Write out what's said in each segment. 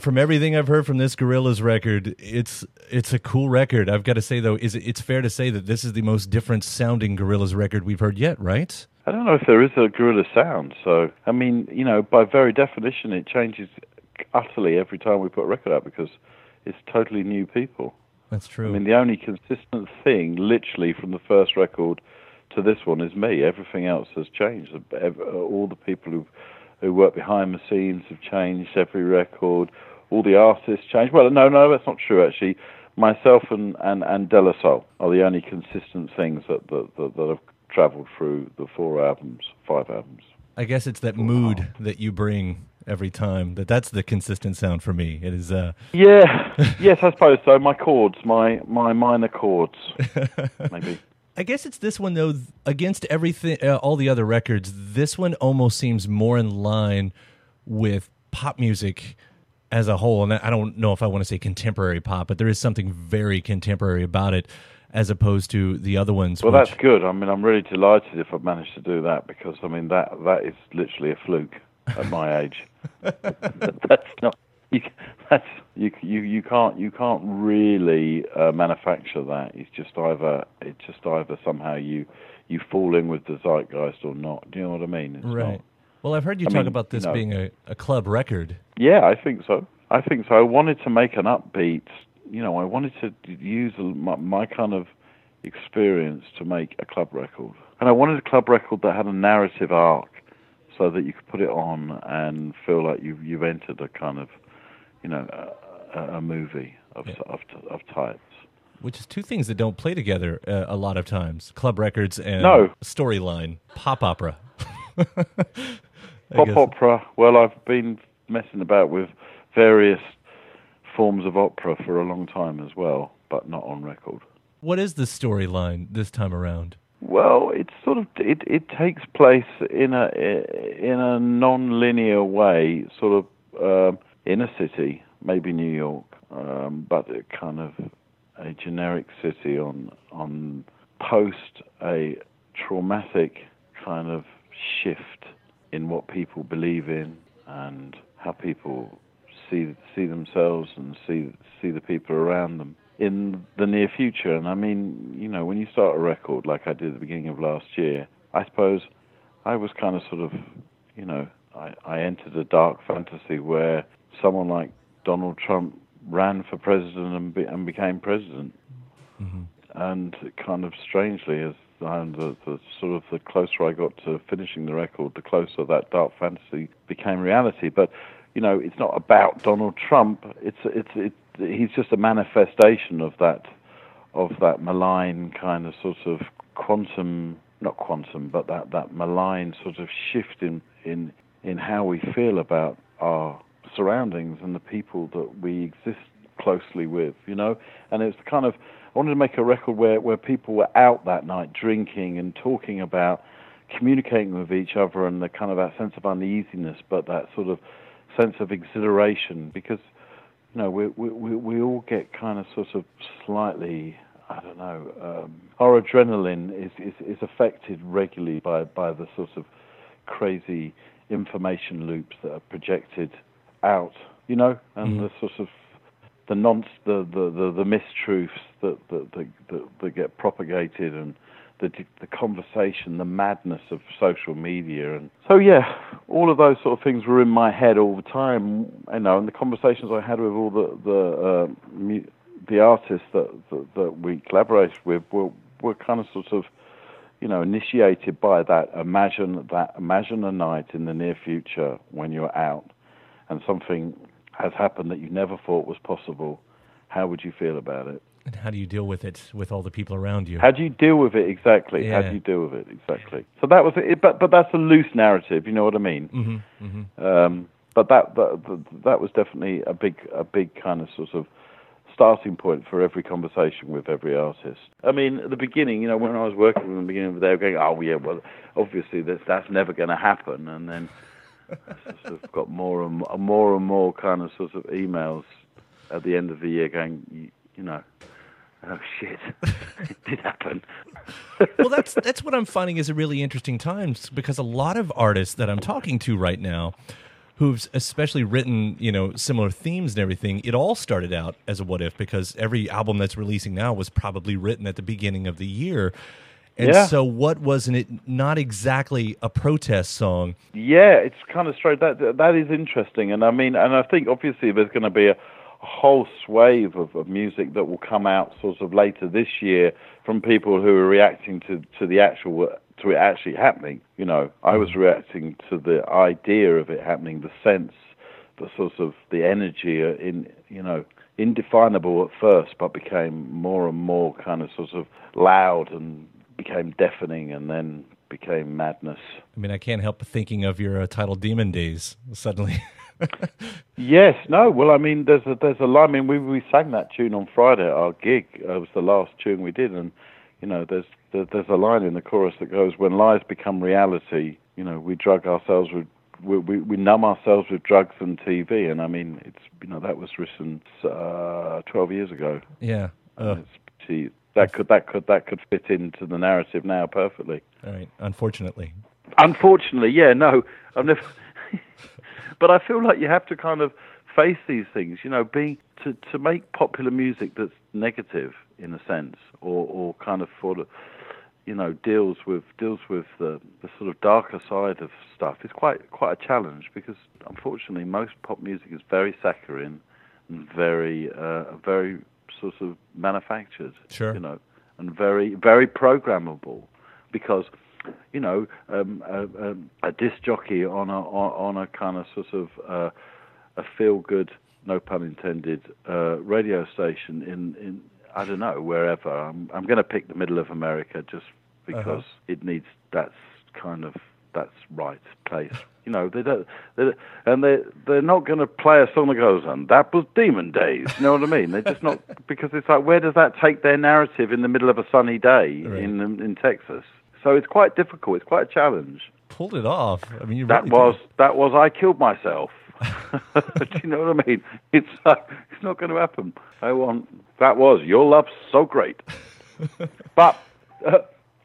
From everything I've heard from this Gorillaz record, it's it's a cool record. I've got to say though, is it, it's fair to say that this is the most different sounding Gorillaz record we've heard yet, right? I don't know if there is a Gorillaz sound. So, I mean, you know, by very definition, it changes utterly every time we put a record out because it's totally new people. That's true. I mean, the only consistent thing, literally, from the first record to this one is me. Everything else has changed. All the people who who work behind the scenes have changed. Every record, all the artists changed. Well, no, no, that's not true. Actually, myself and and and De La Soul are the only consistent things that that, that, that have travelled through the four albums, five albums. I guess it's that mood that you bring every time. That that's the consistent sound for me. It is. Uh... Yeah. yes, I suppose so. My chords, my my minor chords, maybe. I guess it's this one though. Against everything, uh, all the other records, this one almost seems more in line with pop music as a whole. And I don't know if I want to say contemporary pop, but there is something very contemporary about it as opposed to the other ones. Well, which... that's good. I mean, I'm really delighted if I've managed to do that because I mean that that is literally a fluke at my age. that's not. You, that's you, you you can't you can't really uh, manufacture that. It's just either it's just either somehow you you fall in with the zeitgeist or not. Do you know what I mean? It's right. Not, well, I've heard you I talk mean, about this you know, being a, a club record. Yeah, I think so. I think so. I wanted to make an upbeat. You know, I wanted to use my, my kind of experience to make a club record, and I wanted a club record that had a narrative arc, so that you could put it on and feel like you've you've entered a kind of, you know, a, a movie of, Yeah. of of types. Which is two things that don't play together uh, a lot of times: club records and No. storyline, pop opera. Pop guess. opera. Well, I've been messing about with various forms of opera for a long time as well, but not on record. What is the storyline this time around? Well, it's sort of it, it takes place in a in a non-linear way, sort of um, in a city, maybe New York, um, but a kind of a generic city on on post a traumatic kind of shift in what people believe in and how people see see themselves and see see the people around them in the near future. And I mean, you know, when you start a record like I did at the beginning of last year, I suppose I was kind of sort of, you know, I, I entered a dark fantasy where someone like Donald Trump ran for president and, be, and became president. Mm-hmm. And kind of strangely, as and the, the sort of the closer I got to finishing the record, the closer that dark fantasy became reality. But you know, it's not about Donald Trump. It's it's it, he's just a manifestation of that of that malign kind of sort of quantum, not quantum, but that that malign sort of shift in in in how we feel about our surroundings and the people that we exist closely with, you know. And it's kind of I wanted to make a record where where people were out that night drinking and talking about communicating with each other and the kind of that sense of uneasiness, but that sort of sense of exhilaration because you know we we we, all get kind of sort of slightly I don't know um, our adrenaline is, is is affected regularly by by the sort of crazy information loops that are projected out you know and Mhm. the sort of the nonce the the the, the mistruths that that, that that that get propagated and the the conversation, the madness of social media, and so yeah, all of those sort of things were in my head all the time, you know, and the conversations I had with all the the uh, mu- the artists that, that that we collaborated with were were kind of sort of you know initiated by that imagine that imagine a night in the near future when you're out and something has happened that you never thought was possible. How would you feel about it? And how do you deal with it with all the people around you? How do you deal with it exactly? How do you deal with it exactly? So that was it, but but that's a loose narrative. You know what I mean? hmm hmm Um, but that, that that was definitely a big a big kind of sort of starting point for every conversation with every artist. I mean, at the beginning, you know, when I was working with them, at the beginning, they were going, "Oh yeah, well, obviously that's that's never going to happen," and then of got more and more, and more kind of sort of emails at the end of the year going, you, you know, oh shit, it did happen. well, that's that's what I'm finding is a really interesting times because a lot of artists that I'm talking to right now who've especially written, you know, similar themes and everything, it all started out as a what if because every album that's releasing now was probably written at the beginning of the year. And Yeah. so what wasn't it not exactly a protest song? Yeah, it's kind of straight. That that is interesting, and I mean, and I think obviously there's going to be a, whole swathe of, of music that will come out sort of later this year from people who are reacting to to the actual to it actually happening. You know, I was reacting to the idea of it happening, the sense, the sort of the energy uh, in you know indefinable at first, but became more and more kind of sort of loud and became deafening, and then became madness. I mean, I can't help thinking of your uh, title Demon Days suddenly. Yes, no. Well, I mean, there's a there's a line. I mean, we we sang that tune on Friday at our gig. It was the last tune we did, and you know, there's there, there's a line in the chorus that goes, "When lies become reality, you know, we drug ourselves with." We, we we numb ourselves with drugs and TV, and I mean, it's you know that was written uh, 12 years ago. yeah. Uh, It's pretty, that could that could that could fit into the narrative now perfectly. all right. Unfortunately. Unfortunately, yeah, no, I've never. but I feel like you have to kind of face these things. You know, being to to make popular music that's negative in a sense, or or kind of sort of, you know, deals with deals with the the sort of darker side of stuff is quite quite a challenge because unfortunately most pop music is very saccharine and very uh, very sort of manufactured. Sure. You know, and very very programmable because you know, um, a, a, a disc jockey on a on, a kind of sort of uh, a feel good, no pun intended, uh, radio station in in I don't know wherever. I'm I'm going to pick the middle of America just because it needs that's kind of that's right place. You know, they don't, they don't and they they're not going to play a song that goes and that was Demon Days. You know what I mean? They're just not because it's like where does that take their narrative in the middle of a sunny day Right. in in Texas? So it's quite difficult. It's quite a challenge. Pulled it off. I mean, you That really was did. that was I killed myself. Do you know what I mean? It's uh, it's not going to happen. I want that was your love's so great. but uh,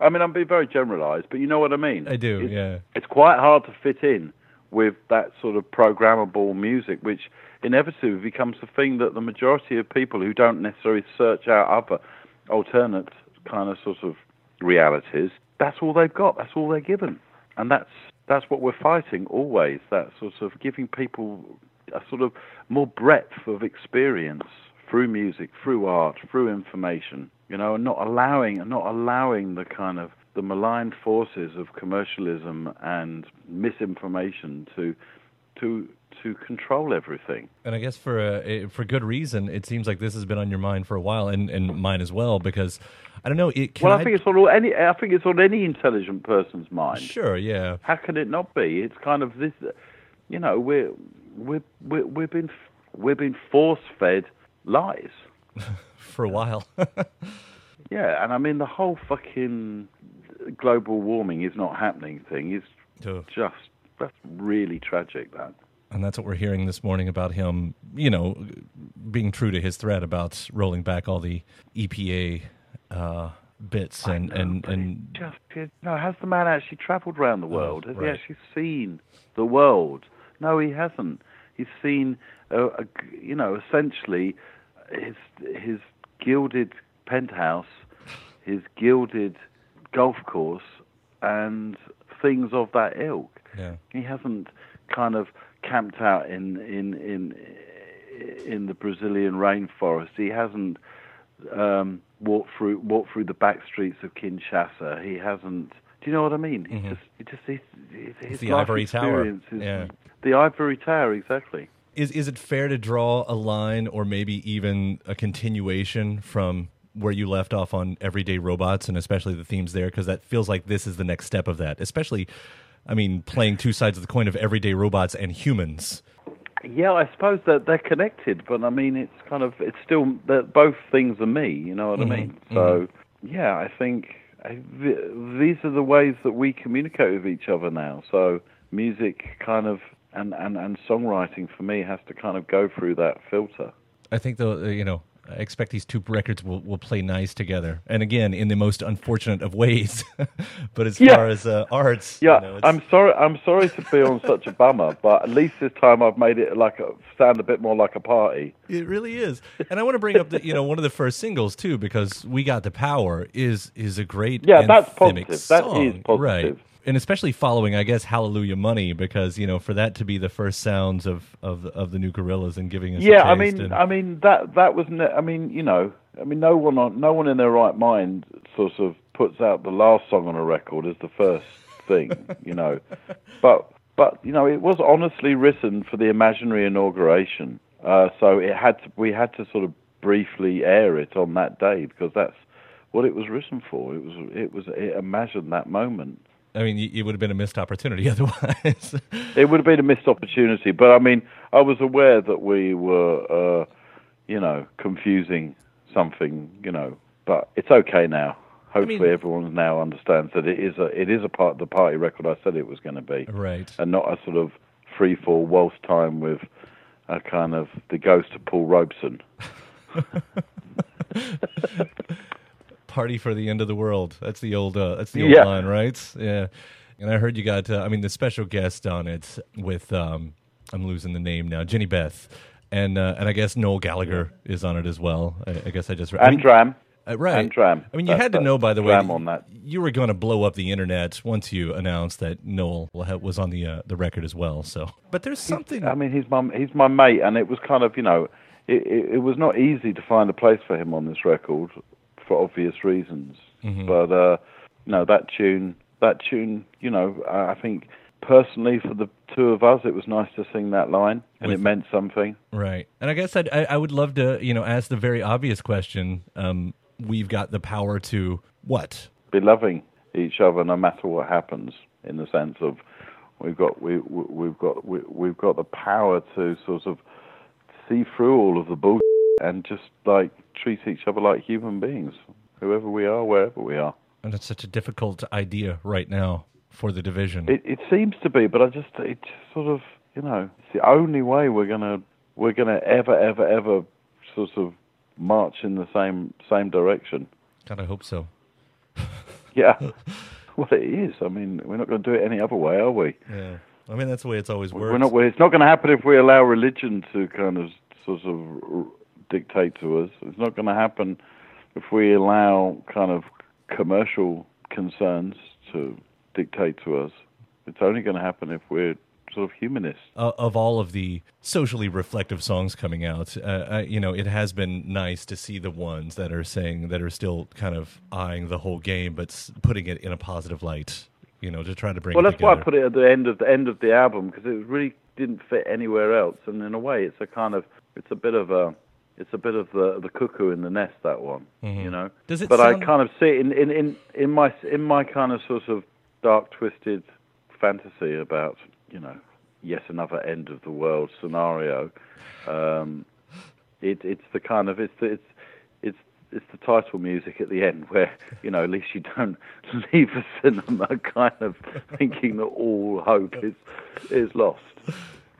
I mean, I'm being very generalised, but you know what I mean. I do, It's- yeah. It's quite hard to fit in with that sort of programmable music, which inevitably becomes the thing that the majority of people who don't necessarily search out other alternate kind of sort of realities, that's all they've got. That's all they're given, and that's that's what we're fighting always. That sort of giving people a sort of more breadth of experience through music, through art, through information. You know, and not allowing and not allowing the kind of the malign forces of commercialism and misinformation to to to control everything. And I guess for a, eh, for good reason, it seems like this has been on your mind for a while, and, and mine as well. Because I don't know. It, can well, I, think it's on any. I think it's on any intelligent person's mind. sure, yeah, How can it not be? It's kind of this. You know, we're we're, we're we've been we've been force fed lies. for a while. Yeah, and I mean the whole fucking global warming is not happening thing is just that's really tragic. That and that's what we're hearing this morning about him. You know, being true to his threat about rolling back all the EPA uh, bits and know, and and just it, no, has the man actually travelled around the world? Has Oh, right. he actually seen the world? No, he hasn't. He's seen, uh, a, you know, essentially his his gilded penthouse, his gilded golf course, and things of that ilk. yeah. He hasn't kind of camped out in in in in the Brazilian rainforest. He hasn't um, walked through walked through the back streets of Kinshasa. He hasn't. Do you know what I mean? He just he just his, his, his the life Ivory Tower. is- Yeah. The ivory tower, exactly. Is is it fair to draw a line, or maybe even a continuation from where you left off on Everyday Robots, and especially the themes there, because that feels like this is the next step of that. Especially, I mean, playing two sides of the coin of Everyday Robots and Humanz. Yeah, I suppose that they're connected, but I mean, it's kind of it's still that both things are me. You know what Mhm, I mean? So yeah, I think I, th- these are the ways that we communicate with each other now. So music, kind of, and and and songwriting for me has to kind of go through that filter. I think though, you know, I expect these two records will, will play nice together, and again in the most unfortunate of ways. but as Yeah. far as uh, arts, Yeah, you know, I'm sorry. I'm sorry to be on such a bummer, but at least this time I've made it like a, sound a bit more like a party. It really is, and I want to bring up the you know one of the first singles too because "We Got the Power" is is a great Yeah, that's positive. That song, is positive. right? And especially following, I guess, "Hallelujah Money" because you know for that to be the first sounds of of, of the new Gorillaz and giving us a Yeah, I mean, and- I mean that that was. Ne- I mean, you know, I mean, no one on no one in their right mind sort of puts out the last song on a record as the first thing, you know. But but you know, it was honestly written for the imaginary inauguration, uh, so it had to. We had to sort of briefly air it on that day because that's what it was written for. It was it was it imagined that moment. I mean, it would have been a missed opportunity otherwise. It would have been a missed opportunity, but I mean, I was aware that we were, uh, you know, confusing something, you know. But it's okay now. Hopefully, mean- everyone now understands that it is a it is a part of the party record I said it was going to be, right. and not a sort of free fall waltz time with a kind of the ghost of Paul Robeson. Party for the end of the world. That's the old. Uh, that's the old Yeah. line, right? Yeah. And I heard you got. Uh, I mean, the special guest on it with. Um, I'm losing the name now. Jehnny Beth. And uh, and I guess Noel Gallagher is on it as well. I, I guess I just I And mean, Dram. Uh, right. And Dram. I mean, you That- had to know, by the way, on that. you were going to blow up the internet once you announced that Noel was on the uh, the record as well. So, but there's something. I mean, he's my he's my mate, and it was kind of you know, it, it, it was not easy to find a place for him on this record for obvious reasons. Mm-hmm. But uh, you know that tune, that tune, you know, I think personally for the two of us, it was nice to sing that line, and With- it meant something. Right. And I guess I'd, I I would love to you know ask the very obvious question. Um, we've got the power to what? Be loving each other no matter what happens. In the sense of we've got we- we've got we, we've got the power to sort of see through all of the bullshit and just like treat each other like human beings, whoever we are, wherever we are. And it's such a difficult idea right now for the division. It it seems to be, but I just it just sort of you know it's the only way we're gonna we're gonna ever ever ever sort of march in the same same direction. God, I hope so. Yeah, well it is. I mean, we're not going to do it any other way, are we? Yeah. I mean, that's the way it's always worked. We're not. It's not going to happen if we allow religion to kind of sort of dictate to us. It's not going to happen if we allow kind of commercial concerns to dictate to us. It's only going to happen if we're sort of humanists. uh, of all of the socially reflective songs coming out, uh, uh, you know, it has been nice to see the ones that are saying that are still kind of eyeing the whole game, but putting it in a positive light. You know, to try to bring. Well, it that's why I put it at the end of the end of the album because it really didn't fit anywhere else. And in a way, it's a kind of it's a bit of a it's a bit of the the cuckoo in the nest that one, you know. Mm-hmm. Does it But sound- I kind of see it in, in in in my in my kind of sort of dark twisted fantasy about you know yet another end of the world scenario. Um, it it's the kind of it's the, it's it's it's the title music at the end where you know at least you don't leave a cinema kind of thinking that all hope is is lost.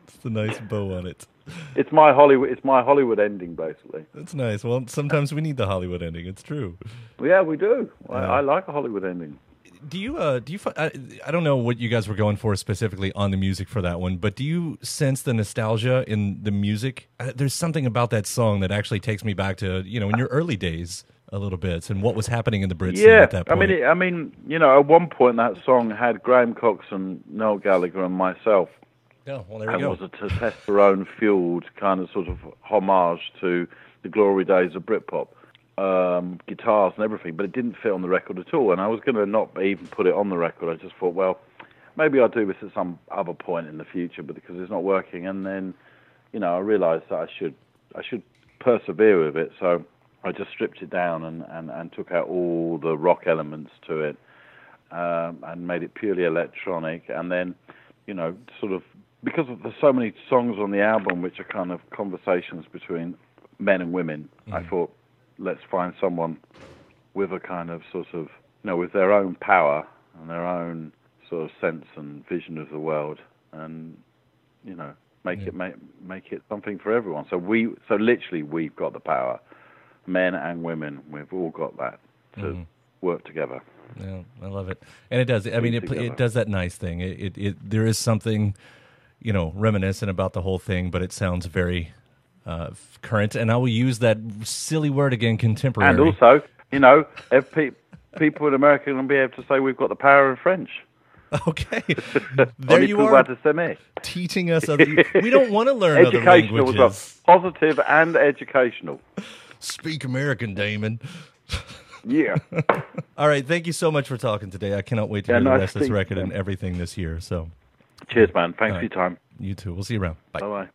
It's the nice bow on it. It's my Hollywood. It's my Hollywood ending, basically. That's nice. Well, sometimes we need the Hollywood ending. It's true. Yeah, we do. Yeah. I, I like a Hollywood ending. Do you? Uh, do you? I, I don't know what you guys were going for specifically on the music for that one, but do you sense the nostalgia in the music? There's something about that song that actually takes me back to you know in your early days a little bit and what was happening in the Brit scene Yeah, at that I point. mean, it, I mean, you know, at one point that song had Graham Coxon and Noel Gallagher and myself, oh, well, there we and go. was a testosterone-fueled kind of sort of homage to the glory days of Britpop, um, guitars and everything. But it didn't fit on the record at all, and I was going to not even put it on the record. I just thought, well, maybe I'll do this at some other point in the future, but because it's not working, and then, you know, I realised that I should, I should persevere with it. So I just stripped it down and, and, and took out all the rock elements to it um, and made it purely electronic. And then, you know, sort of because of, there's so many songs on the album which are kind of conversations between men and women, I thought let's find someone with a kind of sort of, you know, with their own power and their own sort of sense and vision of the world, and you know, make it make make it something for everyone. So we, so literally, we've got the power. men and women. We've all got that to Mm-hmm. work together. Yeah, I love it, and it does. I mean, it it does that nice thing. It, it it there is something, you know, reminiscent about the whole thing, but it sounds very uh, current. And I will use that silly word again, contemporary. And also, you know, if pe- people in America can be able to say we've got the power in French. okay, there you are teaching us. Other, we don't want to learn other Educational as well. languages. Positive and educational. Speak American, Damon. Yeah. All right, thank you so much for talking today. I cannot wait to Yeah, hear the nice rest of this record and everything this year. So, Cheers, man. Thanks All for your time. you too. We'll see you around. Bye bye.